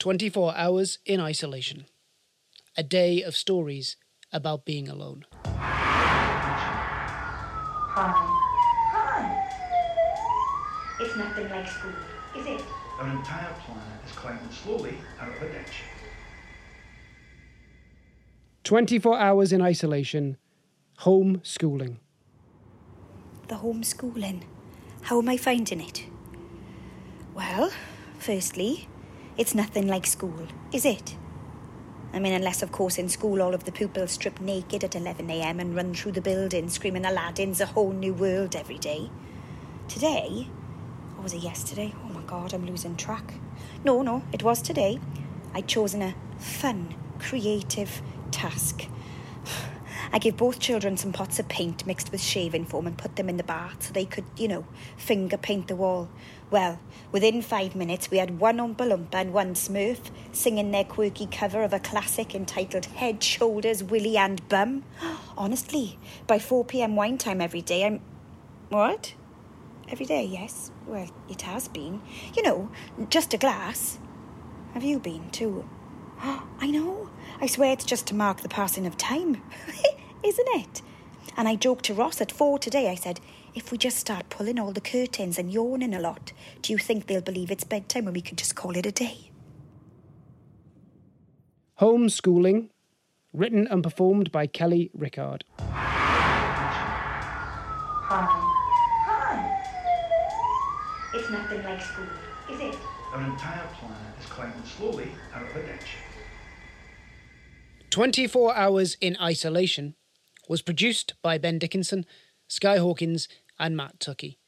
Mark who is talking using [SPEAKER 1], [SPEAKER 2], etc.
[SPEAKER 1] 24 hours in isolation. A day of stories about being alone.
[SPEAKER 2] Hi. Hi. It's nothing like school, is it?
[SPEAKER 3] Our entire planet is climbing slowly out of a ditch.
[SPEAKER 1] 24 hours in isolation. Homeschooling.
[SPEAKER 2] The homeschooling. How am I finding it? Well, firstly, it's nothing like school, is it? I mean, unless, of course, in school all of the pupils strip naked at 11am and run through the building screaming Aladdin's a whole new world every day. Today, or was it yesterday? Oh my god, I'm losing track. No, no, it was today. I'd chosen a fun, creative task. I gave both children some pots of paint mixed with shaving foam and put them in the bath so they could, you know, finger paint the wall. Well, within five minutes, we had one Oompa Loompa and one Smurf singing their quirky cover of a classic entitled Head, Shoulders, Willy and Bum. Honestly, by 4 pm wine time every day, I'm. What? Every day, yes. Well, it has been. You know, just a glass. Have you been too? I know. I swear it's just to mark the passing of time. Isn't it? And I joked to Ross at four today. I said, if we just start pulling all the curtains and yawning a lot, do you think they'll believe it's bedtime and we can just call it a day?
[SPEAKER 1] Homeschooling. Written and performed by Kelly Rickard.
[SPEAKER 2] Hi. Hi. It's nothing like school, is it?
[SPEAKER 3] Our entire planet is climbing slowly out of a ditch.
[SPEAKER 1] 24 Hours in Isolation was produced by Ben Dickinson, Sky Hawkins, and Matt Tuckey.